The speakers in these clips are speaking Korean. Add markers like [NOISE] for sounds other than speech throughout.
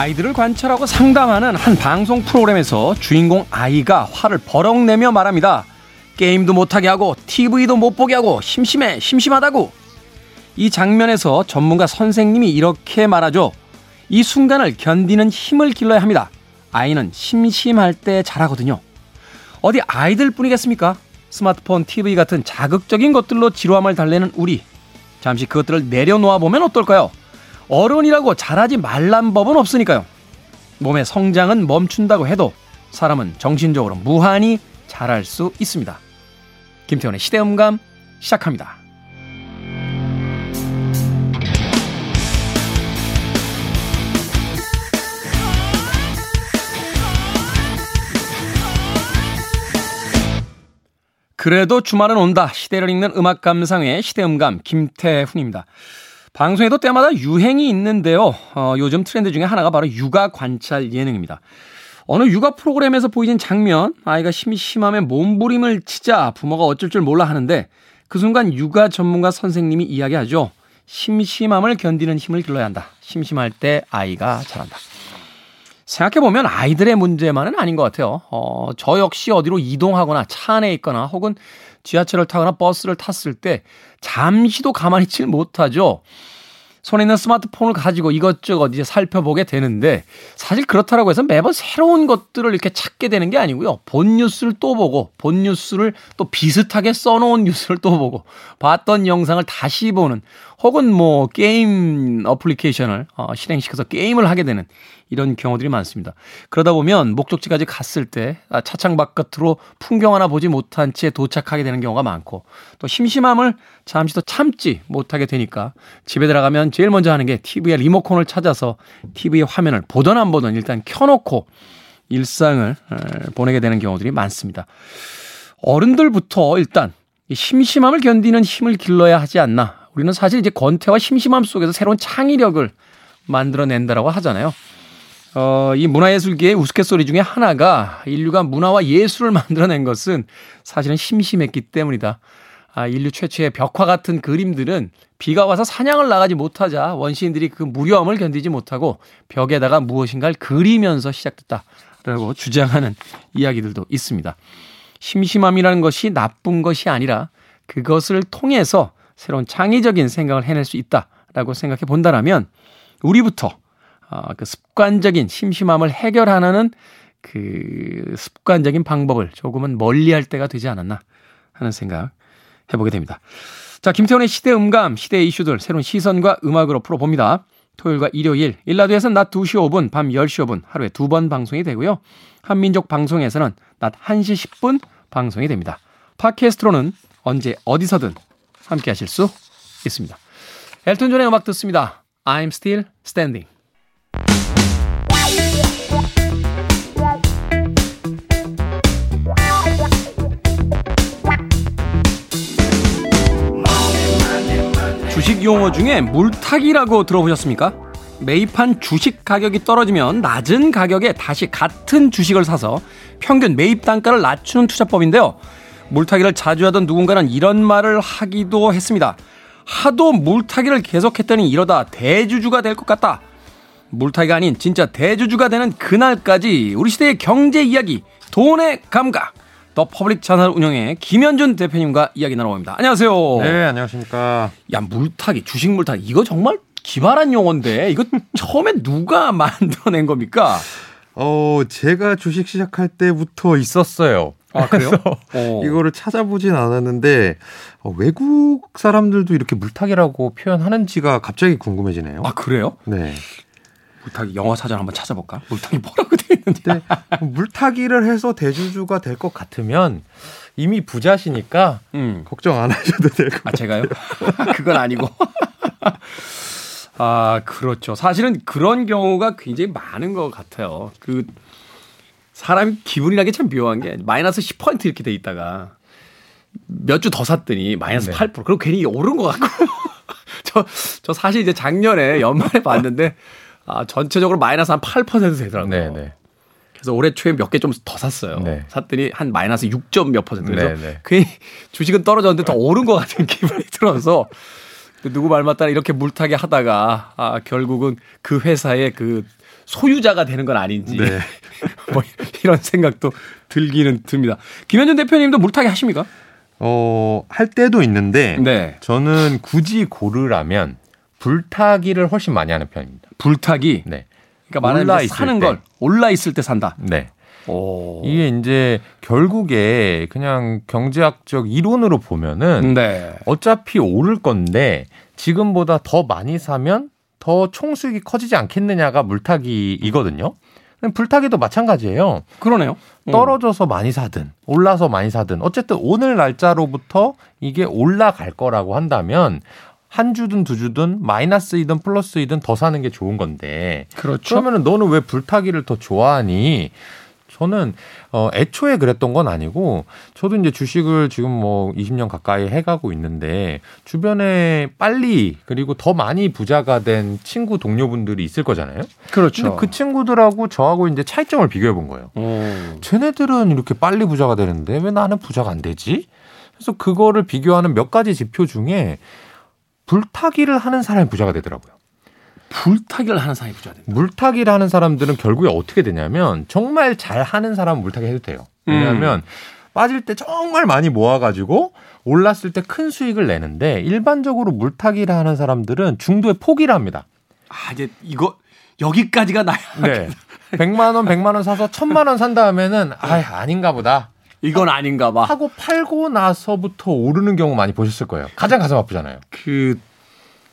아이들을 관찰하고 상담하는 한 방송 프로그램에서 주인공 아이가 화를 버럭 내며 말합니다. 게임도 못하게 하고 TV도 못 보게 하고 심심해 심심하다고. 이 장면에서 전문가 선생님이 이렇게 말하죠. 이 순간을 견디는 힘을 길러야 합니다. 아이는 심심할 때 잘하거든요. 어디 아이들 뿐이겠습니까? 스마트폰, TV 같은 자극적인 것들로 지루함을 달래는 우리. 잠시 그것들을 내려놓아 보면 어떨까요? 어른이라고 잘하지 말란 법은 없으니까요. 몸의 성장은 멈춘다고 해도 사람은 정신적으로 무한히 잘할 수 있습니다. 김태원의 시대음감 시작합니다. 그래도 주말은 온다. 시대를 읽는 음악 감상의 시대음감 김태훈입니다. 방송에도 때마다 유행이 있는데요. 어, 요즘 트렌드 중에 하나가 바로 육아 관찰 예능입니다. 어느 육아 프로그램에서 보이는 장면, 아이가 심심함에 몸부림을 치자 부모가 어쩔 줄 몰라 하는데 그 순간 육아 전문가 선생님이 이야기하죠. 심심함을 견디는 힘을 길러야 한다. 심심할 때 아이가 잘한다. 생각해보면 아이들의 문제만은 아닌 것 같아요. 어, 저 역시 어디로 이동하거나 차 안에 있거나 혹은 지하철을 타거나 버스를 탔을 때 잠시도 가만히 있질 못하죠. 손에 있는 스마트폰을 가지고 이것저것 이제 살펴보게 되는데 사실 그렇다라고 해서 매번 새로운 것들을 이렇게 찾게 되는 게 아니고요. 본 뉴스를 또 보고 본 뉴스를 또 비슷하게 써놓은 뉴스를 또 보고 봤던 영상을 다시 보는 혹은 뭐 게임 어플리케이션을 어, 실행시켜서 게임을 하게 되는 이런 경우들이 많습니다. 그러다 보면 목적지까지 갔을 때 아, 차창 바깥으로 풍경 하나 보지 못한 채 도착하게 되는 경우가 많고 또 심심함을 잠시 더 참지 못하게 되니까 집에 들어가면 제일 먼저 하는 게 TV의 리모컨을 찾아서 TV의 화면을 보던 안 보던 일단 켜놓고 일상을 보내게 되는 경우들이 많습니다. 어른들부터 일단 심심함을 견디는 힘을 길러야 하지 않나. 우리는 사실 이제 권태와 심심함 속에서 새로운 창의력을 만들어낸다라고 하잖아요. 어, 이 문화예술계의 우스갯소리 중에 하나가 인류가 문화와 예술을 [LAUGHS] 만들어낸 것은 사실은 심심했기 때문이다. 아, 인류 최초의 벽화 같은 그림들은 비가 와서 사냥을 나가지 못하자 원시인들이 그 무료함을 견디지 못하고 벽에다가 무엇인가를 그리면서 시작됐다라고 주장하는 이야기들도 있습니다. 심심함이라는 것이 나쁜 것이 아니라 그것을 통해서 새로운 창의적인 생각을 해낼 수 있다라고 생각해 본다라면 우리부터 어, 그 습관적인 심심함을 해결하는 그 습관적인 방법을 조금은 멀리 할 때가 되지 않았나 하는 생각 해보게 됩니다. 자, 김태훈의 시대 음감, 시대 이슈들 새로운 시선과 음악으로 풀어봅니다. 토요일과 일요일, 1라디오에서는 낮 2시 5분, 밤 10시 5분 하루에 두 번 방송이 되고요. 한민족 방송에서는 낮 1시 10분 방송이 됩니다. 팟캐스트로는 언제 어디서든 함께 하실 수 있습니다. 엘튼 존의 음악 듣습니다. I'm still standing. 주식 용어 중에 물타기라고 들어보셨습니까? 매입한 주식 가격이 떨어지면 낮은 가격에 다시 같은 주식을 사서 평균 매입 단가를 낮추는 투자법인데요. 물타기를 자주 하던 누군가는 이런 말을 하기도 했습니다. 하도 물타기를 계속했더니 이러다 대주주가 될 것 같다. 물타기가 아닌 진짜 대주주가 되는 그날까지 우리 시대의 경제 이야기, 돈의 감각, 더 퍼블릭 자산운용의 김현준 대표님과 이야기 나눠봅니다. 안녕하세요. 네, 안녕하십니까. 야, 물타기, 주식 물타기. 이거 정말 기발한 용어인데, 이거 [LAUGHS] 처음에 누가 만들어낸 겁니까? 어, 제가 주식 시작할 때부터 있었어요. 아, 그래요? 어. 이거를 찾아보진 않았는데, 어, 외국 사람들도 이렇게 물타기라고 표현하는지가 갑자기 궁금해지네요. 아, 그래요? 네. 물타기 영어 사전 한번 찾아볼까? 물타기 뭐라고 돼 있는지. 네. 물타기를 해서 대주주가 될 것 같으면 이미 부자시니까 음. 걱정 안 하셔도 될 것 같아요. 아, 제가요? [LAUGHS] 그건 아니고. 아, 그렇죠. 사실은 그런 경우가 굉장히 많은 것 같아요. 그, 사람이 기분이 나게 참 묘한 게 마이너스 10% 이렇게 돼 있다가 몇 주 더 샀더니 마이너스 네. 8%. 그리고 괜히 오른 것 같고. [LAUGHS] 저, 저 사실 이제 작년에 연말에 봤는데 아, 전체적으로 마이너스 한 8% 되더라고요. 네네. 네. 그래서 올해 초에 몇 개 좀 더 샀어요. 네. 샀더니 한 마이너스 6점 몇 퍼센트. 그래서 네네. 네. 괜히 주식은 떨어졌는데 더 오른 것 같은 [LAUGHS] 기분이 들어서 누구 말 맞다나 이렇게 물타기 하다가 아, 결국은 그 회사의 그 소유자가 되는 건 아닌지. 네. [LAUGHS] 뭐 이런 생각도 들기는 듭니다. 김현준 대표님도 물타기 하십니까? 어, 할 때도 있는데 네. 저는 굳이 고르라면 불타기를 훨씬 많이 하는 편입니다. 불타기. 네. 그러니까 있을 사는 때. 걸 올라 있을 때 산다. 네. 오. 이게 이제 결국에 그냥 경제학적 이론으로 보면은 네. 어차피 오를 건데 지금보다 더 많이 사면 더 총수익이 커지지 않겠느냐가 물타기이거든요. 불타기도 마찬가지예요. 그러네요. 음. 떨어져서 많이 사든 올라서 많이 사든 어쨌든 오늘 날짜로부터 이게 올라갈 거라고 한다면 한 주든 두 주든 마이너스이든 플러스이든 더 사는 게 좋은 건데 그렇죠. 그러면은 너는 왜 불타기를 더 좋아하니? 저는 어 애초에 그랬던 건 아니고 저도 이제 주식을 지금 뭐 20년 가까이 해가고 있는데 주변에 빨리 그리고 더 많이 부자가 된 친구 동료분들이 있을 거잖아요. 그렇죠. 근데 그 친구들하고 저하고 이제 차이점을 비교해 본 거예요. 오. 쟤네들은 이렇게 빨리 부자가 되는데 왜 나는 부자가 안 되지? 그래서 그거를 비교하는 몇 가지 지표 중에 불타기를 하는 사람이 부자가 되더라고요. 불타기를 하는 사람이 부자 된다. 물타기를 하는 사람들은 결국에 어떻게 되냐면 정말 잘 하는 사람은 물타기 해도 돼요. 왜냐하면 빠질 때 정말 많이 모아가지고 올랐을 때 큰 수익을 내는데 일반적으로 물타기를 하는 사람들은 중도에 포기를 합니다. 아, 이제 이거 여기까지가 나야. 네. 100만 원, 100만 원 사서 1000만 원 산 다음에는 아, 아닌가 보다. 이건 아닌가 봐. 하고 팔고 나서부터 오르는 경우 많이 보셨을 거예요. 가장 가슴 아프잖아요. 그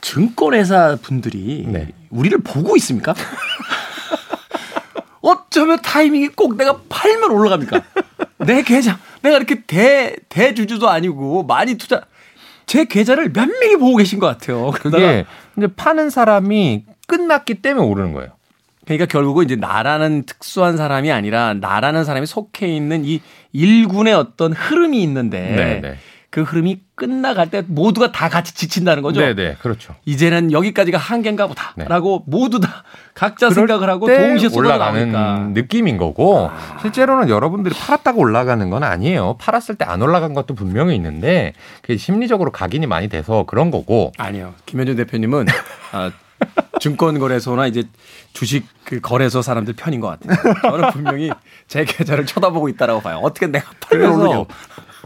증권회사 분들이 네. 우리를 보고 있습니까? [LAUGHS] 어쩌면 타이밍이 꼭 내가 팔면 올라갑니까? 내 계좌 내가 이렇게 대 대주주도 아니고 많이 투자 제 계좌를 몇 명이 보고 계신 것 같아요. 그러다가 이제 파는 사람이 끝났기 때문에 오르는 거예요. 그러니까 결국은 이제 나라는 특수한 사람이 아니라 나라는 사람이 속해 있는 이 일군의 어떤 흐름이 있는데 네, 네. 그 흐름이 끝나갈 때 모두가 다 같이 지친다는 거죠. 네, 네. 그렇죠. 이제는 여기까지가 한계인가 보다라고 모두 다 각자 생각을 하고 때 동시에 올라가는 쏟아나오니까. 느낌인 거고 실제로는 여러분들이 팔았다고 올라가는 건 아니에요. 팔았을 때 안 올라간 것도 분명히 있는데 그게 심리적으로 각인이 많이 돼서 그런 거고 아니요. 김현준 대표님은 [LAUGHS] 아, 증권거래소나 이제 주식 그 거래소 사람들 편인 것 같아요. 저는 분명히 제 계좌를 쳐다보고 있다라고 봐요. 어떻게 내가. 그래서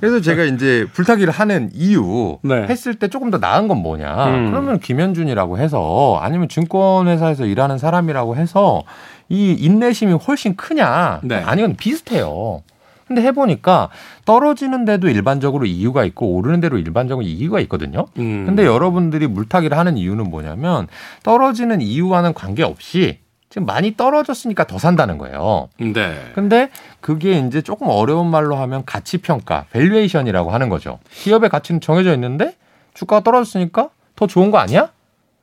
그래서 제가 이제 불타기를 하는 이유 네. 했을 때 조금 더 나은 건 뭐냐 음. 그러면 김현준이라고 해서 아니면 증권회사에서 일하는 사람이라고 해서 이 인내심이 훨씬 크냐 네. 아니면 비슷해요 근데 해보니까 떨어지는데도 일반적으로 이유가 있고 오르는 대로 일반적으로 이유가 있거든요 음. 근데 여러분들이 물타기를 하는 이유는 뭐냐면 떨어지는 이유와는 관계없이 지금 많이 떨어졌으니까 더 산다는 거예요. 네. 근데 그게 이제 조금 어려운 말로 하면 가치 평가, valuation이라고 하는 거죠. 기업의 가치는 정해져 있는데 주가가 떨어졌으니까 더 좋은 거 아니야?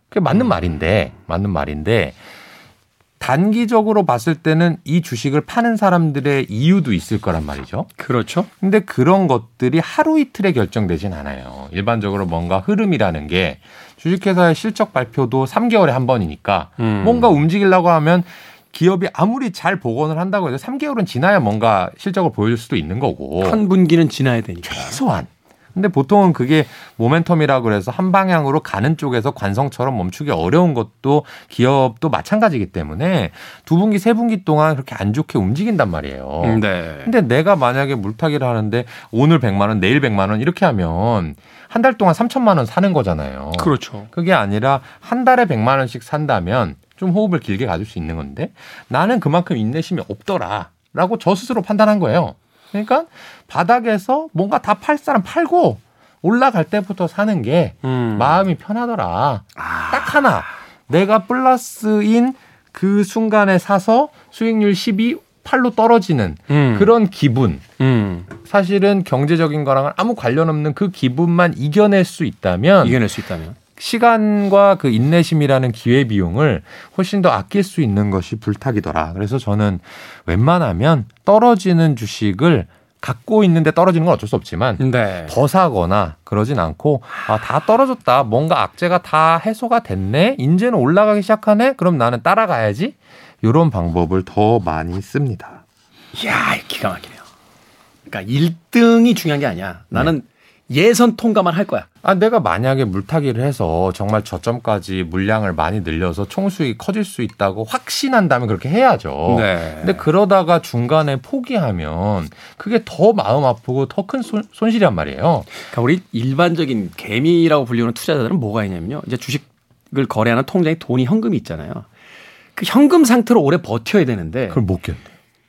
그게 맞는 말인데, 맞는 말인데 단기적으로 봤을 때는 이 주식을 파는 사람들의 이유도 있을 거란 말이죠. 그렇죠. 근데 그런 것들이 하루 이틀에 결정되진 않아요. 일반적으로 뭔가 흐름이라는 게 주식회사의 실적 발표도 3개월에 한 번이니까 음. 뭔가 움직이려고 하면 기업이 아무리 잘 복원을 한다고 해도 3개월은 지나야 뭔가 실적을 보여줄 수도 있는 거고 한 분기는 지나야 되니까. 최소한. 근데 보통은 그게 모멘텀이라 그래서 한 방향으로 가는 쪽에서 관성처럼 멈추기 어려운 것도 기업도 마찬가지이기 때문에 두 분기 세 분기 동안 그렇게 안 좋게 움직인단 말이에요. 네. 근데 내가 만약에 물타기를 하는데 오늘 100만 원, 내일 100만 원 이렇게 하면 한 달 동안 3천만 원 사는 거잖아요. 그렇죠. 그게 아니라 한 달에 100만 원씩 산다면 좀 호흡을 길게 가질 수 있는 건데 나는 그만큼 인내심이 없더라라고 저 스스로 판단한 거예요. 그러니까 바닥에서 뭔가 다 팔 사람 팔고 올라갈 때부터 사는 게 음. 마음이 편하더라. 아. 딱 하나. 내가 플러스인 그 순간에 사서 수익률 12, 8로 떨어지는 음. 그런 기분. 음. 사실은 경제적인 거랑은 아무 관련 없는 그 기분만 이겨낼 수 있다면 이겨낼 수 있다면. 시간과 그 인내심이라는 기회 비용을 훨씬 더 아낄 수 있는 것이 불타기더라. 그래서 저는 웬만하면 떨어지는 주식을 갖고 있는데 떨어지는 건 어쩔 수 없지만 네. 더 사거나 그러진 않고 아, 다 떨어졌다. 뭔가 악재가 다 해소가 됐네. 이제는 올라가기 시작하네. 그럼 나는 따라가야지. 이런 방법을 더 많이 씁니다. 이야, 기가 막히네요. 그러니까 1등이 중요한 게 아니야. 나는 예선 통과만 할 거야. 아, 내가 만약에 물타기를 해서 정말 저점까지 물량을 많이 늘려서 총수익이 커질 수 있다고 확신한다면 그렇게 해야죠. 네. 근데 그러다가 중간에 포기하면 그게 더 마음 아프고 더 큰 손실이란 말이에요. 그러니까 우리 일반적인 개미라고 불리는 투자자들은 뭐가 있냐면요. 이제 주식을 거래하는 통장에 돈이 현금이 있잖아요. 그 현금 상태로 오래 버텨야 되는데 그걸 못 견뎌.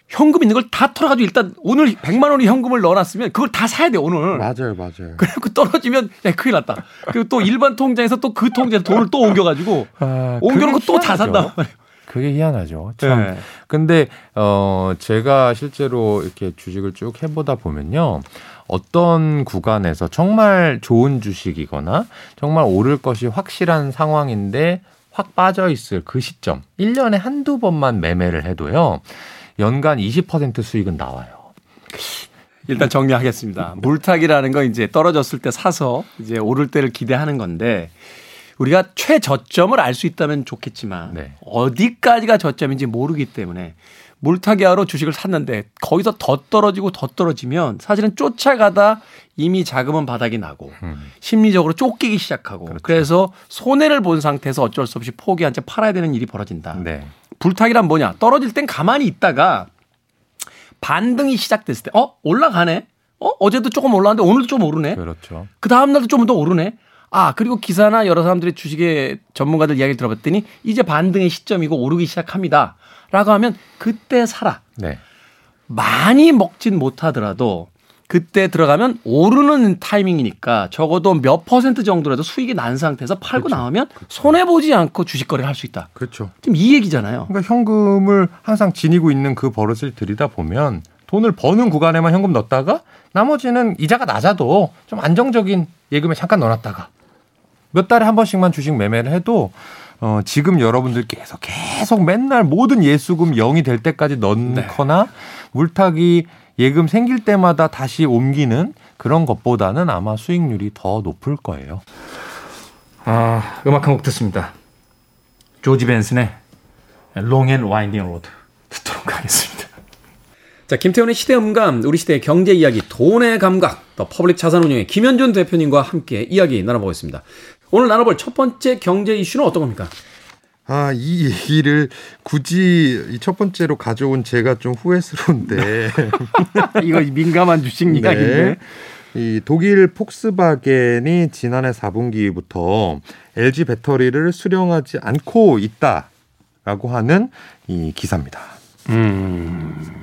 현금 있는 걸 다 털어가지고 일단 오늘 100만 원의 현금을 넣어놨으면 그걸 다 사야 돼 오늘. 맞아요, 맞아요. 그리고 떨어지면 야 큰일 났다. 그리고 또 일반 통장에서 또 그 통장에서 돈을 또 옮겨가지고 아, 옮겨놓고 또 다 산단 말이에요. 그게 희한하죠. 참. 네. 근데 어 제가 실제로 이렇게 주식을 쭉 해보다 보면요. 어떤 구간에서 정말 좋은 주식이거나 정말 오를 것이 확실한 상황인데 확 빠져 있을 그 시점, 1년에 한두 번만 매매를 해도요. 연간 20% 수익은 나와요. 일단 정리하겠습니다. 물타기라는 건 이제 떨어졌을 때 사서 이제 오를 때를 기대하는 건데 우리가 최저점을 알 수 있다면 좋겠지만 네. 어디까지가 저점인지 모르기 때문에 물타기하러 주식을 샀는데 거기서 더 떨어지고 더 떨어지면 사실은 쫓아가다 이미 자금은 바닥이 나고 음. 심리적으로 쫓기기 시작하고 그렇죠. 그래서 손해를 본 상태에서 어쩔 수 없이 포기한 채 팔아야 되는 일이 벌어진다. 네. 불타기란 뭐냐? 떨어질 땐 가만히 있다가 반등이 시작됐을 때, 어? 올라가네? 어? 어제도 조금 올랐는데 오늘도 좀 오르네? 그렇죠. 그 다음 날도 좀 더 오르네? 아, 그리고 기사나 여러 사람들의 주식의 전문가들 이야기를 들어봤더니 이제 반등의 시점이고 오르기 시작합니다. 라고 하면 그때 사라. 네. 많이 먹진 못하더라도 그때 들어가면 오르는 타이밍이니까 적어도 몇 퍼센트 정도라도 수익이 난 상태에서 팔고 그렇죠. 나오면 그렇죠. 손해 보지 않고 주식 거래를 할 수 있다. 그렇죠. 지금 이 얘기잖아요. 그러니까 현금을 항상 지니고 있는 그 버릇을 들이다 보면 돈을 버는 구간에만 현금 넣었다가 나머지는 이자가 낮아도 좀 안정적인 예금에 잠깐 넣어놨다가 몇 달에 한 번씩만 주식 매매를 해도 어, 지금 여러분들께서 계속 맨날 모든 예수금 0이 될 때까지 넣거나 네. 물타기 예금 생길 때마다 다시 옮기는 그런 것보다는 아마 수익률이 더 높을 거예요. 아, 음악 한 곡 듣습니다. 조지 벤슨의 Long and Winding Road 듣도록 하겠습니다. 자, 김태훈의 시대 음감, 우리 시대의 경제 이야기, 돈의 감각, 더 퍼블릭 자산운용의 김현준 대표님과 함께 이야기 나눠보겠습니다. 오늘 나눠볼 첫 번째 경제 이슈는 어떤 겁니까? 아, 이 얘기를 굳이 첫 번째로 가져온 제가 좀 후회스러운데. [LAUGHS] 이거 민감한 주식 네. 이야기인데. 이 독일 폭스바겐이 지난해 4분기부터 LG 배터리를 수령하지 않고 있다라고 하는 이 기사입니다. 음.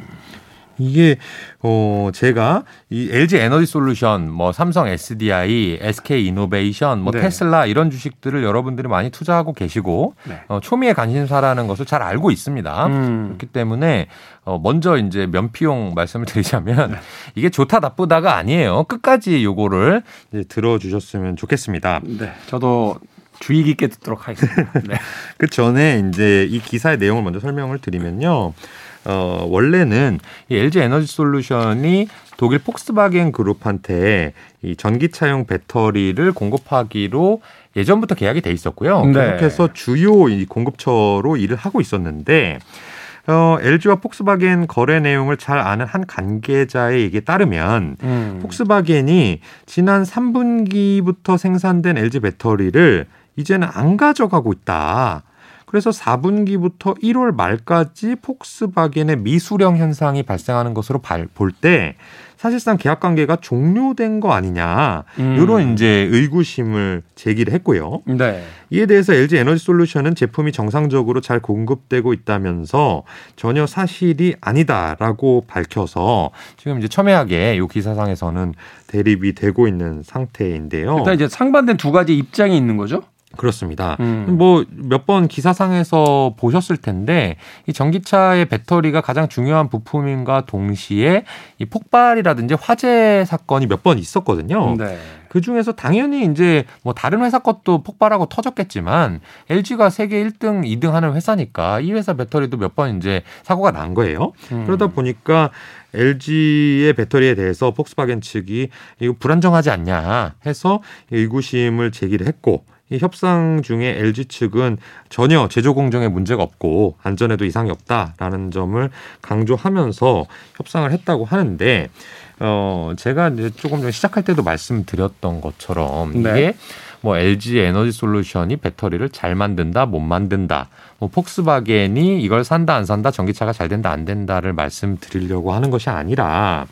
이게 어 제가 이 LG 에너지 솔루션, 뭐 삼성 SDI, SK 이노베이션, 뭐 네. 테슬라 이런 주식들을 여러분들이 많이 투자하고 계시고 네. 어, 초미의 관심사라는 것을 잘 알고 있습니다. 음. 그렇기 때문에 어 먼저 이제 면피용 말씀을 [LAUGHS] 드리자면 네. 이게 좋다 나쁘다가 아니에요. 끝까지 요거를 이제 들어 주셨으면 좋겠습니다. 네, 저도 주의 깊게 듣도록 하겠습니다. [LAUGHS] 네. 그 전에 이제 이 기사의 내용을 먼저 설명을 드리면요. 어, 원래는 이 LG 에너지 솔루션이 독일 폭스바겐 그룹한테 이 전기차용 배터리를 공급하기로 예전부터 계약이 돼 있었고요. 네. 계속해서 주요 이 공급처로 일을 하고 있었는데 어, LG와 폭스바겐 거래 내용을 잘 아는 한 관계자의 얘기에 따르면 음. 폭스바겐이 지난 3분기부터 생산된 LG 배터리를 이제는 안 가져가고 있다. 그래서 4분기부터 1월 말까지 폭스바겐의 미수령 현상이 발생하는 것으로 볼 때 사실상 계약 관계가 종료된 거 아니냐 음. 이런 이제 의구심을 제기를 했고요. 네. 이에 대해서 LG 에너지 솔루션은 제품이 정상적으로 잘 공급되고 있다면서 전혀 사실이 아니다라고 밝혀서 지금 이제 첨예하게 이 기사상에서는 대립이 되고 있는 상태인데요. 일단 이제 상반된 두 가지 입장이 있는 거죠. 그렇습니다. 음. 뭐몇 번 기사상에서 보셨을 텐데 이 전기차의 배터리가 가장 중요한 부품인가 동시에 이 폭발이라든지 화재 사건이 몇 번 있었거든요. 네. 그 중에서 당연히 이제 뭐 다른 회사 것도 폭발하고 터졌겠지만 LG가 세계 1등, 2등 하는 회사니까 이 회사 배터리도 몇 번 이제 사고가 난 거예요. 음. 그러다 보니까 LG의 배터리에 대해서 폭스바겐 측이 이거 불안정하지 않냐 해서 의구심을 제기를 했고 이 협상 중에 LG 측은 전혀 제조 공정에 문제가 없고 안전에도 이상이 없다라는 점을 강조하면서 협상을 했다고 하는데 어 제가 이제 조금 전 시작할 때도 말씀드렸던 것처럼 네. 이게 뭐 LG 에너지 솔루션이 배터리를 잘 만든다, 못 만든다. 뭐 폭스바겐이 이걸 산다, 안 산다, 전기차가 잘 된다, 안 된다를 말씀드리려고 하는 것이 아니라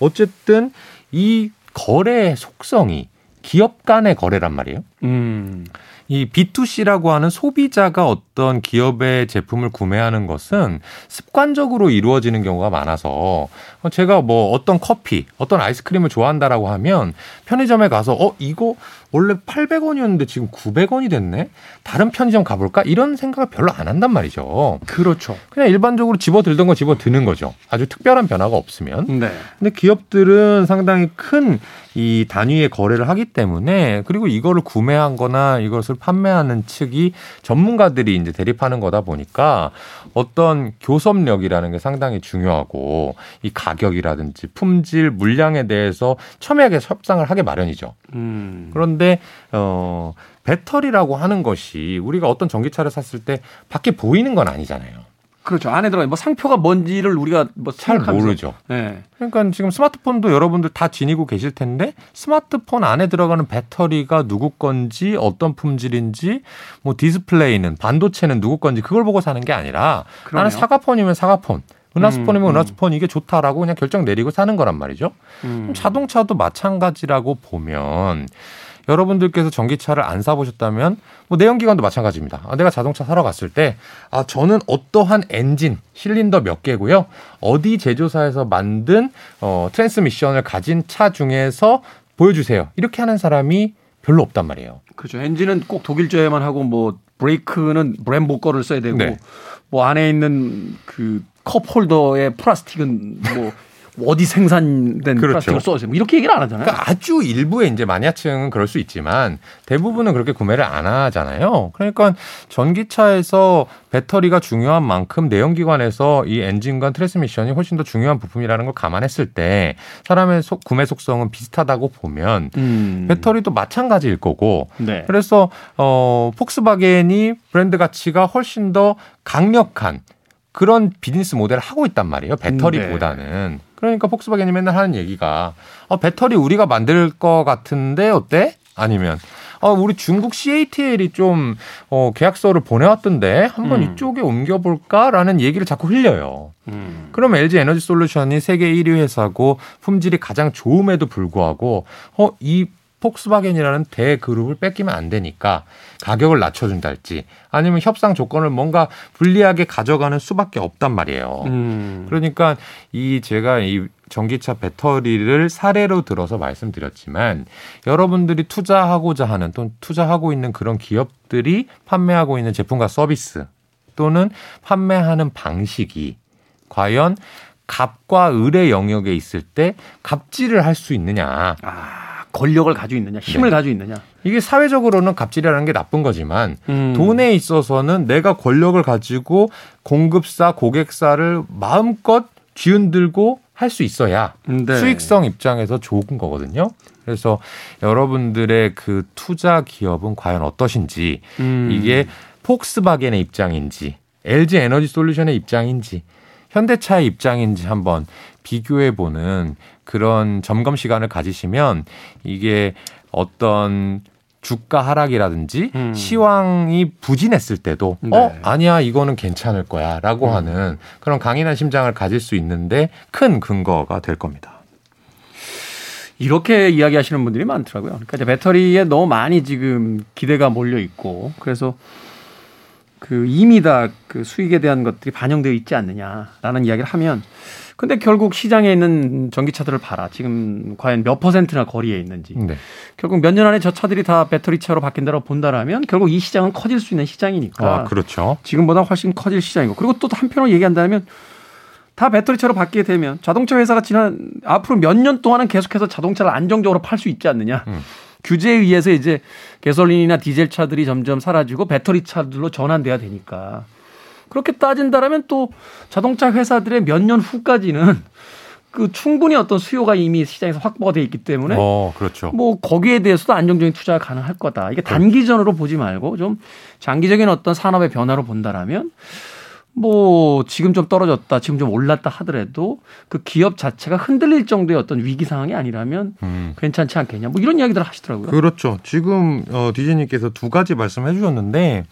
어쨌든 이 거래 속성이 기업 간의 거래란 말이에요. 음. 이 B2C라고 하는 소비자가 어떤 기업의 제품을 구매하는 것은 습관적으로 이루어지는 경우가 많아서 제가 뭐 어떤 커피, 어떤 아이스크림을 좋아한다라고 하면 편의점에 가서 어, 이거 원래 800원이었는데 지금 900원이 됐네? 다른 편의점 가볼까? 이런 생각을 별로 안 한단 말이죠. 그렇죠. 그냥 일반적으로 집어 들던 거 집어 드는 거죠. 아주 특별한 변화가 없으면. 네. 근데 기업들은 상당히 큰 이 단위의 거래를 하기 때문에 그리고 이거를 구매한 거나 이것을 판매하는 측이 전문가들이 이제 대립하는 거다 보니까 어떤 교섭력이라는 게 상당히 중요하고 이 가격이라든지 품질, 물량에 대해서 첨예하게 협상을 하게 마련이죠. 음. 그런데 어 배터리라고 하는 것이 우리가 어떤 전기차를 샀을 때 밖에 보이는 건 아니잖아요. 그렇죠. 안에 들어가 뭐 상표가 뭔지를 우리가 뭐 잘 모르죠. 네. 그러니까 지금 스마트폰도 여러분들 다 지니고 계실 텐데 스마트폰 안에 들어가는 배터리가 누구 건지 어떤 품질인지 뭐 디스플레이는 반도체는 누구 건지 그걸 보고 사는 게 아니라 그러네요. 나는 사과폰이면 사과폰 은하수폰이면 음, 음. 은하수폰 이게 좋다라고 그냥 결정 내리고 사는 거란 말이죠. 음. 자동차도 마찬가지라고 보면 여러분들께서 전기차를 안 사보셨다면 뭐 내연기관도 마찬가지입니다. 아, 내가 자동차 사러 갔을 때 아, 저는 어떠한 엔진, 실린더 몇 개고요. 어디 제조사에서 만든 어, 트랜스미션을 가진 차 중에서 보여주세요. 이렇게 하는 사람이 별로 없단 말이에요. 그렇죠. 엔진은 꼭 독일제만 하고 뭐 브레이크는 브렘보 거를 써야 되고 네. 뭐 안에 있는 그 컵 홀더의 플라스틱은 뭐 [LAUGHS] 어디 생산된 그렇죠. 플라스틱을 써주세요. 뭐 이렇게 얘기를 안 하잖아요. 그러니까 아주 일부의 이제 마니아층은 그럴 수 있지만 대부분은 그렇게 구매를 안 하잖아요. 그러니까 전기차에서 배터리가 중요한 만큼 내연기관에서 이 엔진과 트랜스미션이 훨씬 더 중요한 부품이라는 걸 감안했을 때 사람의 속, 구매 속성은 비슷하다고 보면 음. 배터리도 마찬가지일 거고 네. 그래서 어 폭스바겐이 브랜드 가치가 훨씬 더 강력한 그런 비즈니스 모델을 하고 있단 말이에요. 배터리보다는. 네. 그러니까 폭스바겐이 맨날 하는 얘기가 어, 배터리 우리가 만들 것 같은데 어때? 아니면 어, 우리 중국 CATL이 좀 어, 계약서를 보내왔던데 한번 음. 이쪽에 옮겨볼까라는 얘기를 자꾸 흘려요. 음. 그럼 LG 에너지 솔루션이 세계 1위 회사고 품질이 가장 좋음에도 불구하고 어, 이 폭스바겐이라는 대그룹을 뺏기면 안 되니까 가격을 낮춰준달지 아니면 협상 조건을 뭔가 불리하게 가져가는 수밖에 없단 말이에요. 음. 그러니까 이 제가 이 전기차 배터리를 사례로 들어서 말씀드렸지만 여러분들이 투자하고자 하는 또는 투자하고 있는 그런 기업들이 판매하고 있는 제품과 서비스 또는 판매하는 방식이 과연 갑과 을의 영역에 있을 때 갑질을 할 수 있느냐. 아. 권력을 가지고 있느냐, 힘을 네. 가지고 있느냐. 이게 사회적으로는 갑질이라는 게 나쁜 거지만 음. 돈에 있어서는 내가 권력을 가지고 공급사, 고객사를 마음껏 쥐흔들고 할 수 있어야 네. 수익성 입장에서 좋은 거거든요. 그래서 여러분들의 그 투자 기업은 과연 어떠신지 음. 이게 폭스바겐의 입장인지 LG 에너지 솔루션의 입장인지 현대차의 입장인지 한번 비교해 보는 그런 점검 시간을 가지시면 이게 어떤 주가 하락이라든지 음. 시황이 부진했을 때도 네. 어 아니야 이거는 괜찮을 거야라고 음. 하는 그런 강인한 심장을 가질 수 있는데 큰 근거가 될 겁니다. 이렇게 이야기하시는 분들이 많더라고요. 그러니까 이제 배터리에 너무 많이 지금 기대가 몰려 있고 그래서 그 이미 다 그 수익에 대한 것들이 반영되어 있지 않느냐라는 이야기를 하면 근데 결국 시장에 있는 전기차들을 봐라. 지금 과연 몇 퍼센트나 거리에 있는지. 네. 결국 몇 년 안에 저 차들이 다 배터리 차로 바뀐다고 본다라면 결국 이 시장은 커질 수 있는 시장이니까. 아, 그렇죠. 지금보다 훨씬 커질 시장이고. 그리고 또 한편으로 얘기한다면 다 배터리차로 바뀌게 되면 자동차 회사가 지난 앞으로 몇 년 동안은 계속해서 자동차를 안정적으로 팔 수 있지 않느냐. 음. 규제에 의해서 이제 개솔린이나 디젤 차들이 점점 사라지고 배터리 차들로 전환돼야 되니까. 그렇게 따진다라면 또 자동차 회사들의 몇 년 후까지는 그 충분히 어떤 수요가 이미 시장에서 확보가 돼 있기 때문에 어, 그렇죠. 뭐 거기에 대해서도 안정적인 투자가 가능할 거다. 이게 단기전으로 보지 말고 좀 장기적인 어떤 산업의 변화로 본다라면 뭐 지금 좀 떨어졌다, 지금 좀 올랐다 하더라도 그 기업 자체가 흔들릴 정도의 어떤 위기 상황이 아니라면 음. 괜찮지 않겠냐. 뭐 이런 이야기들 을 하시더라고요. 그렇죠. 지금 어 디제님께서 두 가지 말씀해 주셨는데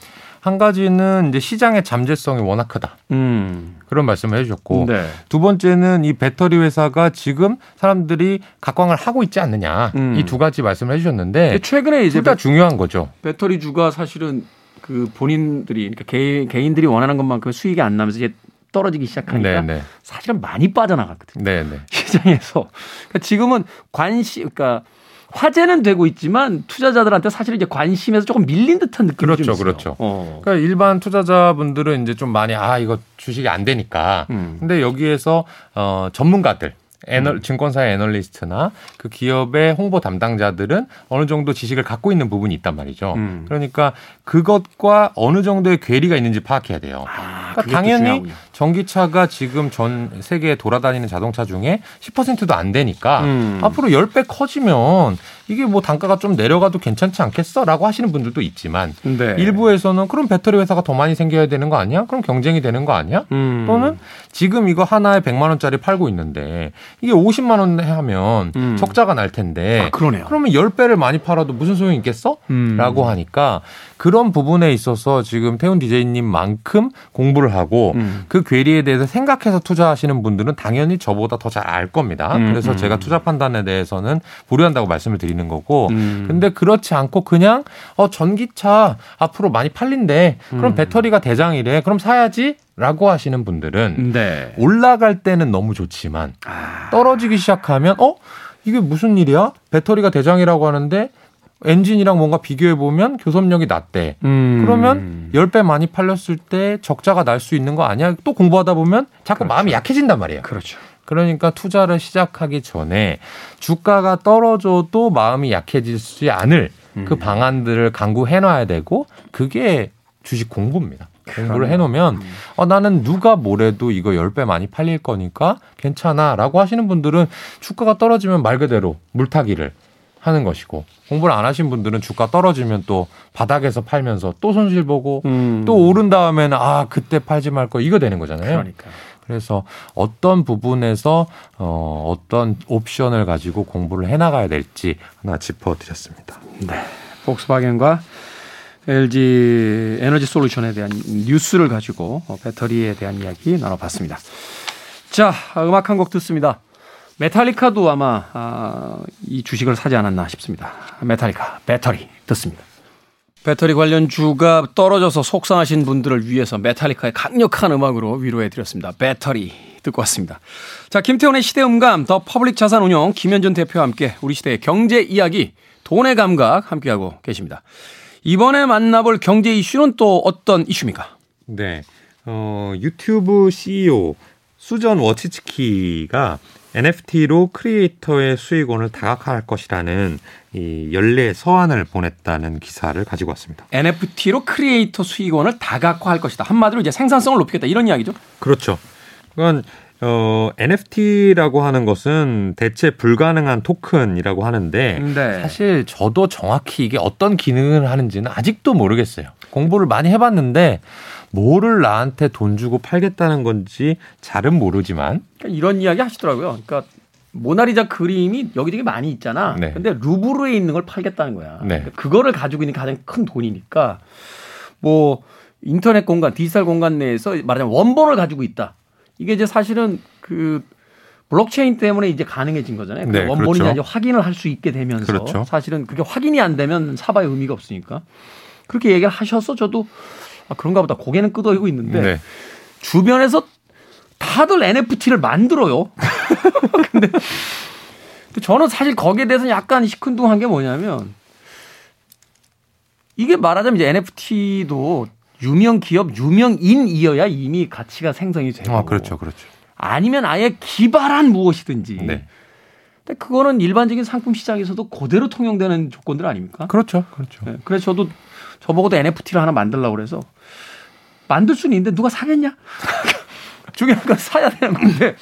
한 가지는 이제 시장의 잠재성이 워낙 크다. 음. 그런 말씀을 해주셨고 네. 두 번째는 이 배터리 회사가 지금 사람들이 각광을 하고 있지 않느냐 음. 이두 가지 말씀을 해주셨는데 최근에 이제 둘다 중요한 거죠. 배터리 주가 사실은 그 본인들이 그러니까 개인, 개인들이 원하는 것만큼 수익이 안 나면서 이제 떨어지기 시작하니까 네네. 네. 사실은 많이 빠져나갔거든요. 네네. 네. [LAUGHS] 시장에서 그러니까 지금은 관심 그러니까 화제는 되고 있지만 투자자들한테 사실 이제 관심에서 조금 밀린 듯한 느낌이 그렇죠, 좀 있어요. 그렇죠. 어. 그러니까 일반 투자자분들은 이제 좀 많이 아 이거 주식이 안 되니까. 음. 근데 여기에서 어 전문가들 애널, 음. 증권사의 애널리스트나 그 기업의 홍보 담당자들은 어느 정도 지식을 갖고 있는 부분이 있단 말이죠. 음. 그러니까 그것과 어느 정도의 괴리가 있는지 파악해야 돼요. 아, 그러니까 당연히 중요하군요. 전기차가 지금 전 세계에 돌아다니는 자동차 중에 10%도 안 되니까 음. 앞으로 10배 커지면 이게 뭐 단가가 좀 내려가도 괜찮지 않겠어 라고 하시는 분들도 있지만 네. 일부에서는 그럼 배터리 회사가 더 많이 생겨야 되는 거 아니야? 그럼 경쟁이 되는 거 아니야? 음. 또는 지금 이거 하나에 100만 원짜리 팔고 있는데 이게 50만 원 하면 음. 적자가 날 텐데 아, 그러네요. 그러면 10배를 많이 팔아도 무슨 소용이 있겠어? 음. 라고 하니까 그런 부분에 있어서 지금 태훈 디제이님만큼 공부를 하고 음. 그 괴리에 대해서 생각해서 투자하시는 분들은 당연히 저보다 더 잘 알 겁니다. 음, 그래서 음. 제가 투자 판단에 대해서는 보류한다고 말씀을 드리는 거고 음. 근데 그렇지 않고 그냥 어 전기차 앞으로 많이 팔린대. 그럼 배터리가 대장이래. 그럼 사야지. 라고 하시는 분들은 네. 올라갈 때는 너무 좋지만 아. 떨어지기 시작하면 어 이게 무슨 일이야? 배터리가 대장이라고 하는데 엔진이랑 뭔가 비교해 보면 교섭력이 낮대. 음. 그러면 10배 많이 팔렸을 때 적자가 날 수 있는 거 아니야? 또 공부하다 보면 자꾸 그렇죠. 마음이 약해진단 말이에요. 그렇죠. 그러니까 투자를 시작하기 전에 주가가 떨어져도 마음이 약해지지 않을 그 음. 그 방안들을 강구해 놔야 되고 그게 주식 공부입니다. 공부를 해놓으면 음. 어, 나는 누가 뭐래도 이거 10배 많이 팔릴 거니까 괜찮아 라고 하시는 분들은 주가가 떨어지면 말 그대로 물타기를 하는 것이고 공부를 안 하신 분들은 주가 떨어지면 또 바닥에서 팔면서 또 손실 보고 음. 또 오른 다음에는 아 그때 팔지 말 거 이거 되는 거잖아요. 그러니까. 그래서 어떤 부분에서 어 어떤 옵션을 가지고 공부를 해 나가야 될지 하나 짚어 드렸습니다. 네. 폭스바겐과 LG 에너지 솔루션에 대한 뉴스를 가지고 어, 배터리에 대한 이야기 나눠봤습니다. 자, 음악 한 곡 듣습니다. 메탈리카도 아마 아, 이 주식을 사지 않았나 싶습니다. 메탈리카 배터리 듣습니다. 배터리 관련 주가 떨어져서 속상하신 분들을 위해서 메탈리카의 강력한 음악으로 위로해 드렸습니다. 배터리 듣고 왔습니다. 자, 김태훈의 시대음감 더 퍼블릭 자산운용 김현준 대표와 함께 우리 시대의 경제 이야기 돈의 감각 함께하고 계십니다. 이번에 만나볼 경제 이슈는 또 어떤 이슈입니까? 네. 어, 유튜브 CEO 수전 워치츠키가 NFT로 creator의 수익원을 다각화할 것이라는 이 연례 서한을 보냈다는 기사를 가지고 왔습니다. NFT로 creator 수익원을 다각화할 것이다. 한마디로 이제 생산성을 높이겠다 이런 이야기죠? 그렇죠. 그건 어, NFT라고 하는 것은 대체 불가능한 토큰이라고 하는데 네. 사실 저도 정확히 이게 어떤 기능을 하는지는 아직도 모르겠어요. 공부를 많이 해봤는데 뭐를 나한테 돈 주고 팔겠다는 건지 잘은 모르지만 그러니까 이런 이야기 하시더라고요. 그러니까 모나리자 그림이 여기저기 많이 있잖아. 네. 근데 루브르에 있는 걸 팔겠다는 거야. 네. 그러니까 그거를 가지고 있는 가장 큰 돈이니까 뭐 인터넷 공간, 디지털 공간 내에서 말하자면 원본을 가지고 있다. 이게 이제 사실은 그 블록체인 때문에 이제 가능해진 거잖아요. 네, 원본이냐 그렇죠. 이제 확인을 할 수 있게 되면서 그렇죠. 사실은 그게 확인이 안 되면 사봐야 의미가 없으니까 그렇게 얘기를 하셔서 저도 아, 그런가 보다 고개는 끄덕이고 있는데 네. 주변에서 다들 NFT를 만들어요. [LAUGHS] 근데 저는 사실 거기에 대해서 약간 시큰둥한 게 뭐냐면 이게 말하자면 이제 NFT도 유명 기업, 유명인이어야 이미 가치가 생성이 되고. 아, 그렇죠, 그렇죠. 아니면 아예 기발한 무엇이든지. 네. 근데 그거는 일반적인 상품 시장에서도 그대로 통용되는 조건들 아닙니까? 그렇죠, 그렇죠. 네. 그래서 저도 저보고도 NFT를 하나 만들려고 그래서 만들 수는 있는데 누가 사겠냐? [LAUGHS] 중요한 건 사야 되는 건데.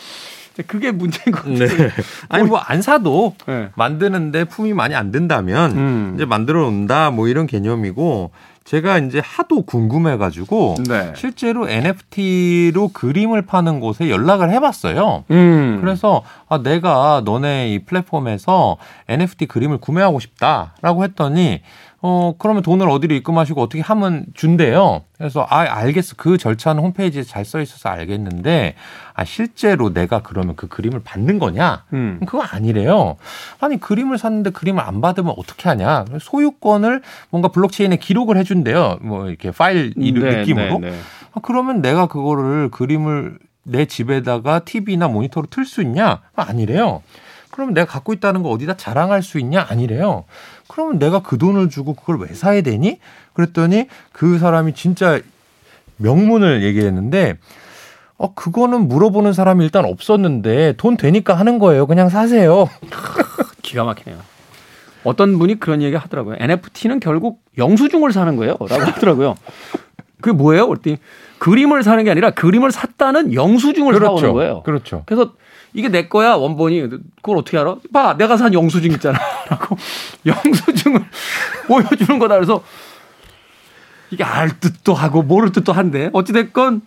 그게 문제인 것 같아요. 네. 아니 뭐 안 사도 네. 만드는데 품이 많이 안 든다면 음. 이제 만들어 놓는다 뭐 이런 개념이고 제가 이제 하도 궁금해가지고 네. 실제로 NFT로 그림을 파는 곳에 연락을 해봤어요. 음. 그래서 아, 내가 너네 이 플랫폼에서 NFT 그림을 구매하고 싶다라고 했더니 어 그러면 돈을 어디로 입금하시고 어떻게 하면 준대요. 그래서 아 알겠어 그 절차는 홈페이지에 잘 써 있어서 알겠는데 아 실제로 내가 그러면 그 그림을 받는 거냐? 음. 그거 아니래요. 아니 그림을 샀는데 그림을 안 받으면 어떻게 하냐? 소유권을 뭔가 블록체인에 기록을 해준대요. 뭐 이렇게 파일 이 네, 느낌으로. 네, 네. 아, 그러면 내가 그거를 그림을 내 집에다가 TV나 모니터로 틀 수 있냐? 아, 아니래요. 그러면 내가 갖고 있다는 거 어디다 자랑할 수 있냐? 아니래요. 그러면 내가 그 돈을 주고 그걸 왜 사야 되니? 그랬더니 그 사람이 진짜 명문을 얘기했는데 어, 그거는 물어보는 사람이 일단 없었는데 돈 되니까 하는 거예요. 그냥 사세요. [LAUGHS] 기가 막히네요. 어떤 분이 그런 얘기 하더라고요. NFT는 결국 영수증을 사는 거예요. 라고 [LAUGHS] 하더라고요. 그게 뭐예요? 그랬더니 그림을 사는 게 아니라 그림을 샀다는 영수증을 사오는 거예요. 그렇죠. 그래서 이게 내 거야 원본이. 그걸 어떻게 알아? 봐 내가 산 영수증 있잖아. [LAUGHS] 라고 영수증을 [LAUGHS] 보여주는 거다. 그래서 이게 알 듯도 하고 모를 듯도 한데 어찌됐건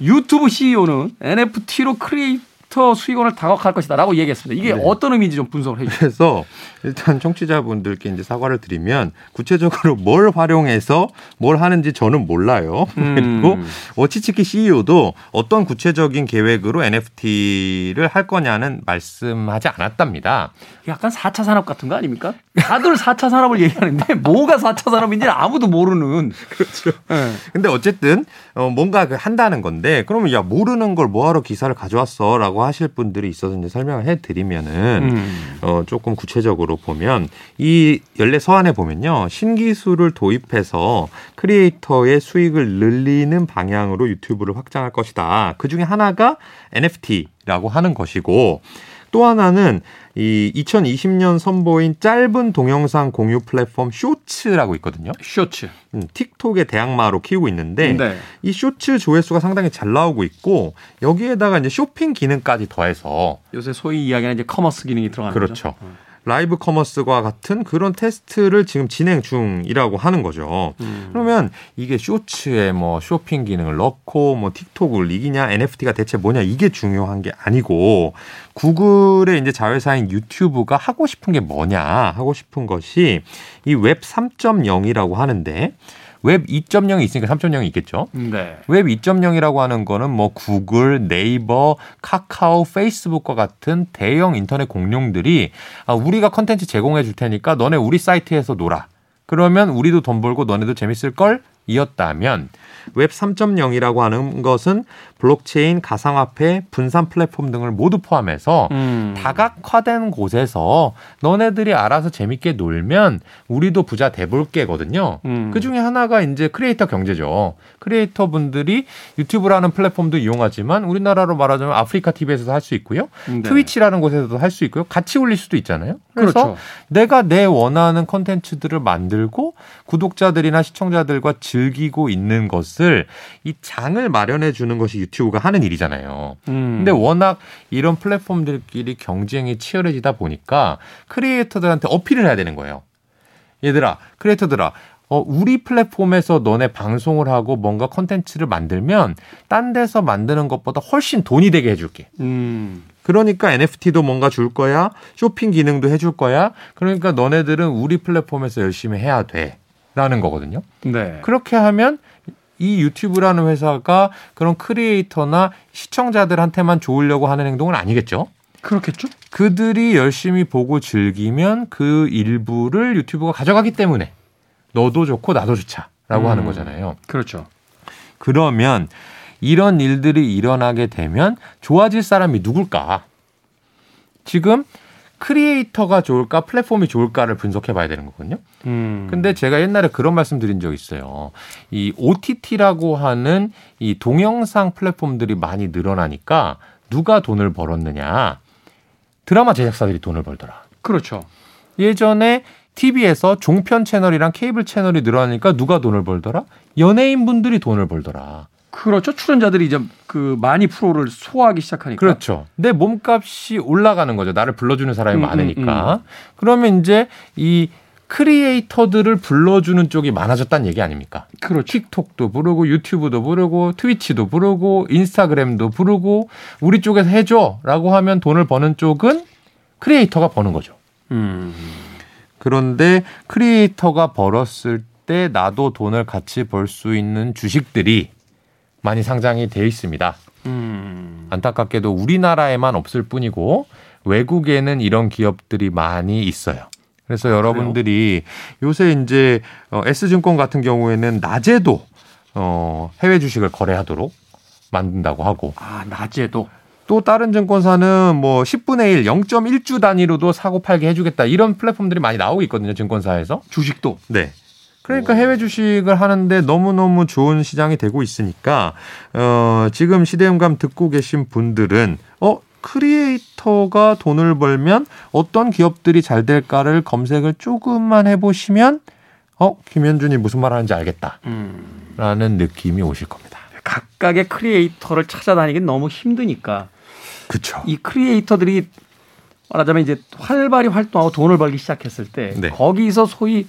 유튜브 CEO는 NFT로 creator 수익원을 다각할 것이다라고 얘기했습니다. 이게 네. 어떤 의미인지 좀 분석을 해주세요. 그래서 일단 청취자분들께 이제 사과를 드리면 구체적으로 뭘 활용해서 뭘 하는지 저는 몰라요. [LAUGHS] 음. 그리고 워치츠키 CEO도 어떤 구체적인 계획으로 NFT를 할 거냐는 말씀하지 않았답니다. 약간 4차 산업 같은 거 아닙니까? 다들 4차 산업을 얘기하는데 뭐가 4차 산업인지 아무도 모르는. 그렇죠. 예. 근데 어쨌든 어, 뭔가 그 한다는 건데 그러면 야 모르는 걸 뭐하러 기사를 가져왔어라고 하실 분들이 있어서 이제 설명을 해드리면은 음. 어, 조금 구체적으로 보면 이 연례 서한에 보면요. 신기술을 도입해서 크리에이터의 수익을 늘리는 방향으로 유튜브를 확장할 것이다. 그 중에 하나가 NFT라고 하는 것이고 또 하나는 이 2020년 선보인 짧은 동영상 공유 플랫폼 쇼츠라고 있거든요. 쇼츠. 음, 틱톡의 대항마로 키우고 있는데 네. 이 쇼츠 조회수가 상당히 잘 나오고 있고 여기에다가 이제 쇼핑 기능까지 더해서 요새 소위 이야기하는 이제 커머스 기능이 들어가는 그렇죠. 거죠. 어. 라이브 커머스와 같은 그런 테스트를 지금 진행 중이라고 하는 거죠. 음. 그러면 이게 쇼츠에 뭐 쇼핑 기능을 넣고 뭐 틱톡을 이기냐 NFT가 대체 뭐냐 이게 중요한 게 아니고 구글의 이제 자회사인 유튜브가 하고 싶은 게 뭐냐 하고 싶은 것이 이 웹 3.0이라고 하는데 웹 2.0이 있으니까 3.0이 있겠죠. 네. 웹 2.0이라고 하는 거는 뭐 구글, 네이버, 카카오, 페이스북과 같은 대형 인터넷 공룡들이 아, 우리가 컨텐츠 제공해 줄 테니까 너네 우리 사이트에서 놀아. 그러면 우리도 돈 벌고 너네도 재밌을 걸 이었다면 웹 3.0이라고 하는 것은 블록체인, 가상화폐, 분산 플랫폼 등을 모두 포함해서 음. 다각화된 곳에서 너네들이 알아서 재밌게 놀면 우리도 부자 돼볼 게거든요. 음. 그 중에 하나가 이제 크리에이터 경제죠. 크리에이터 분들이 유튜브라는 플랫폼도 이용하지만 우리나라로 말하자면 아프리카 TV에서도 할 수 있고요. 네. 트위치라는 곳에서도 할 수 있고요. 같이 올릴 수도 있잖아요. 그래서 그렇죠. 내가 내 원하는 컨텐츠들을 만들고 구독자들이나 시청자들과 즐기고 있는 것을 이 장을 마련해 주는 것이 유튜브가 하는 일이잖아요. 음. 근데 워낙 이런 플랫폼들끼리 경쟁이 치열해지다 보니까 크리에이터들한테 어필을 해야 되는 거예요. 얘들아, 크리에이터들아, 어, 우리 플랫폼에서 너네 방송을 하고 뭔가 컨텐츠를 만들면 딴 데서 만드는 것보다 훨씬 돈이 되게 해줄게. 음. 그러니까 NFT도 뭔가 줄 거야. 쇼핑 기능도 해줄 거야. 그러니까 너네들은 우리 플랫폼에서 열심히 해야 돼. 라는 거거든요. 네. 그렇게 하면 이 유튜브라는 회사가 그런 크리에이터나 시청자들한테만 좋으려고 하는 행동은 아니겠죠? 그렇겠죠? 그들이 열심히 보고 즐기면 그 일부를 유튜브가 가져가기 때문에 너도 좋고 나도 좋자라고 음. 하는 거잖아요. 그렇죠. 그러면 이런 일들이 일어나게 되면 좋아질 사람이 누굴까? 지금 크리에이터가 좋을까 플랫폼이 좋을까를 분석해 봐야 되는 거거든요. 음. 근데 제가 옛날에 그런 말씀 드린 적 있어요. 이 OTT라고 하는 이 동영상 플랫폼들이 많이 늘어나니까 누가 돈을 벌었느냐? 드라마 제작사들이 돈을 벌더라. 그렇죠. 예전에 TV에서 종편 채널이랑 케이블 채널이 늘어나니까 누가 돈을 벌더라? 연예인분들이 돈을 벌더라. 그렇죠. 출연자들이 이제 그 많이 프로를 소화하기 시작하니까. 그렇죠. 내 몸값이 올라가는 거죠. 나를 불러주는 사람이 음, 많으니까. 그러면 이제 이 크리에이터들을 불러주는 쪽이 많아졌다는 얘기 아닙니까? 그렇죠. 틱톡도 부르고 유튜브도 부르고 트위치도 부르고 인스타그램도 부르고 우리 쪽에서 해줘라고 하면 돈을 버는 쪽은 크리에이터가 버는 거죠. 음. 그런데 크리에이터가 벌었을 때 나도 돈을 같이 벌 수 있는 주식들이 많이 상장이 돼 있습니다. 음. 안타깝게도 우리나라에만 없을 뿐이고 외국에는 이런 기업들이 많이 있어요. 그래서 여러분들이 요새 이제 어, S증권 같은 경우에는 낮에도 어, 해외 주식을 거래하도록 만든다고 하고 아, 낮에도. 또 다른 증권사는 뭐 10분의 1, 0.1주 단위로도 사고 팔게 해주겠다 이런 플랫폼들이 많이 나오고 있거든요 증권사에서. 주식도. 네. 그러니까 해외 주식을 하는데 너무너무 좋은 시장이 되고 있으니까 어 지금 시대음감 듣고 계신 분들은 어 크리에이터가 돈을 벌면 어떤 기업들이 잘 될까를 검색을 조금만 해보시면 어 김현준이 무슨 말 하는지 알겠다라는 음. 느낌이 오실 겁니다. 각각의 크리에이터를 찾아다니긴 너무 힘드니까 그쵸. 이 크리에이터들이 말하자면 이제 활발히 활동하고 돈을 벌기 시작했을 때 네. 거기서 소위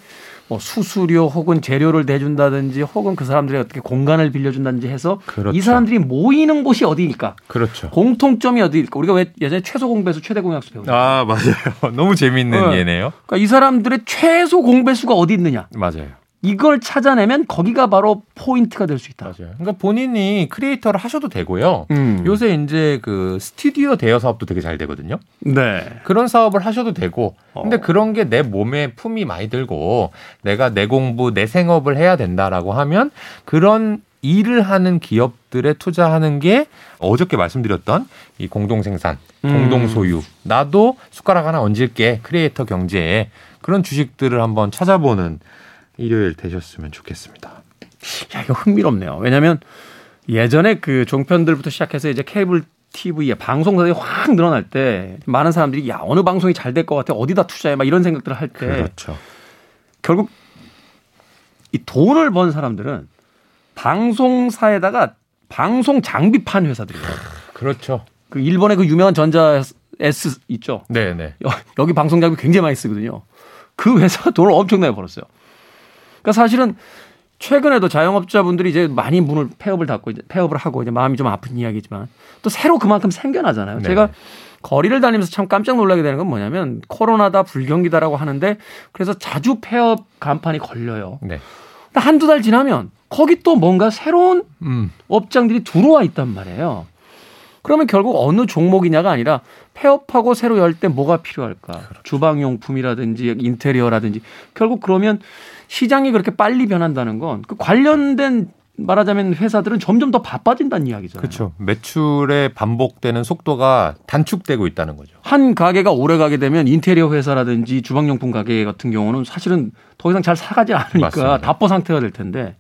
뭐 수수료 혹은 재료를 내준다든지 혹은 그 사람들이 어떻게 공간을 빌려준다든지 해서 그렇죠. 이 사람들이 모이는 곳이 어디일까? 그렇죠. 공통점이 어디일까? 우리가 왜 예전에 최소 공배수 최대 공약수 배우죠? 아 맞아요. [LAUGHS] 너무 재밌는 네. 예네요. 그러니까 이 사람들의 최소 공배수가 어디 있느냐? 맞아요. 이걸 찾아내면 거기가 바로 포인트가 될 수 있다. 맞아요. 그러니까 본인이 크리에이터를 하셔도 되고요. 음. 요새 이제 그 스튜디오 대여 사업도 되게 잘 되거든요. 네. 그런 사업을 하셔도 되고, 근데 어. 그런 게 내 몸에 품이 많이 들고, 내가 내 공부, 내 생업을 해야 된다라고 하면, 그런 일을 하는 기업들에 투자하는 게 어저께 말씀드렸던 이 공동생산, 음. 공동소유, 나도 숟가락 하나 얹을게, 크리에이터 경제에 그런 주식들을 한번 찾아보는 일요일 되셨으면 좋겠습니다. 야, 이거 흥미롭네요. 왜냐하면 예전에 그 종편들부터 시작해서 이제 케이블 TV에 방송사들이 확 늘어날 때 많은 사람들이 야 어느 방송이 잘 될 것 같아 어디다 투자해 막 이런 생각들을 할 때 그렇죠. 결국 이 돈을 번 사람들은 방송사에다가 방송 장비 판 회사들이에요. 그렇죠. 그 일본의 그 유명한 전자 S 있죠. 네 네. 여- 여기 방송 장비 굉장히 많이 쓰거든요. 그 회사가 돈을 엄청나게 벌었어요. 그러니까 사실은 최근에도 자영업자분들이 이제 많이 문을 폐업을 닫고 이제 폐업을 하고 이제 마음이 좀 아픈 이야기지만 또 새로 그만큼 생겨나잖아요. 네. 제가 거리를 다니면서 참 깜짝 놀라게 되는 건 뭐냐면 코로나다 불경기다라고 하는데 그래서 자주 폐업 간판이 걸려요. 네. 한두 달 지나면 거기 또 뭔가 새로운 음. 업장들이 들어와 있단 말이에요. 그러면 결국 어느 종목이냐가 아니라 폐업하고 새로 열 때 뭐가 필요할까? 주방용품이라든지 인테리어라든지 결국 그러면 시장이 그렇게 빨리 변한다는 건 그 관련된 말하자면 회사들은 점점 더 바빠진다는 이야기잖아요. 그렇죠. 매출의 반복되는 속도가 단축되고 있다는 거죠. 한 가게가 오래 가게 되면 인테리어 회사라든지 주방용품 가게 같은 경우는 사실은 더 이상 잘 사가지 않으니까. 답보 상태가 될 텐데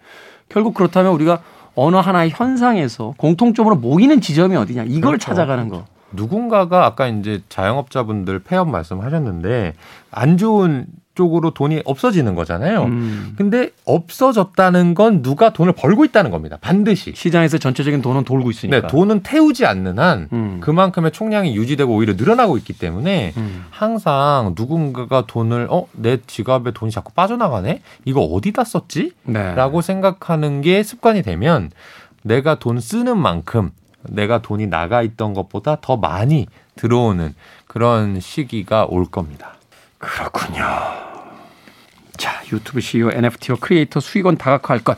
결국 그렇다면 우리가 어느 하나의 현상에서 공통점으로 모이는 지점이 어디냐 이걸 그렇죠. 찾아가는 거. 누군가가 아까 이제 자영업자분들 폐업 말씀하셨는데 안 좋은 쪽으로 돈이 없어지는 거잖아요. 음. 근데 없어졌다는 건 누가 돈을 벌고 있다는 겁니다. 반드시. 시장에서 전체적인 돈은 돌고 있으니까. 네, 돈은 태우지 않는 한 음. 그만큼의 총량이 유지되고 오히려 늘어나고 있기 때문에 음. 항상 누군가가 돈을 어 내 지갑에 돈이 자꾸 빠져나가네 이거 어디다 썼지? 네. 라고 생각하는 게 습관이 되면 내가 돈 쓰는 만큼 내가 돈이 나가 있던 것보다 더 많이 들어오는 그런 시기가 올 겁니다. 그렇군요. 자, 유튜브 CEO, NFT와 크리에이터 수익원 다각화할 것.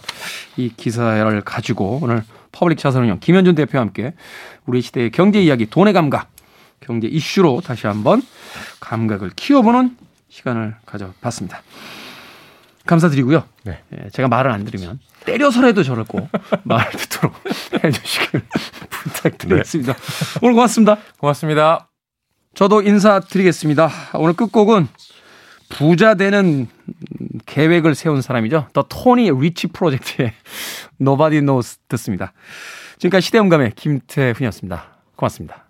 이 기사를 가지고 오늘 퍼블릭 자산운용 김현준 대표와 함께 우리 시대의 경제 이야기, 돈의 감각, 경제 이슈로 다시 한번 감각을 키워보는 시간을 가져봤습니다. 감사드리고요. 네. 예, 제가 말을 안 들으면 때려서라도 저를 꼭 [LAUGHS] 말 듣도록 해주시길 부탁드리겠습니다. 오늘 고맙습니다. 고맙습니다. 저도 인사드리겠습니다. 오늘 끝곡은 부자 되는 계획을 세운 사람이죠. 더 토니 리치 프로젝트의 Nobody Knows 듣습니다. 지금까지 시대음감의 김태훈이었습니다. 고맙습니다.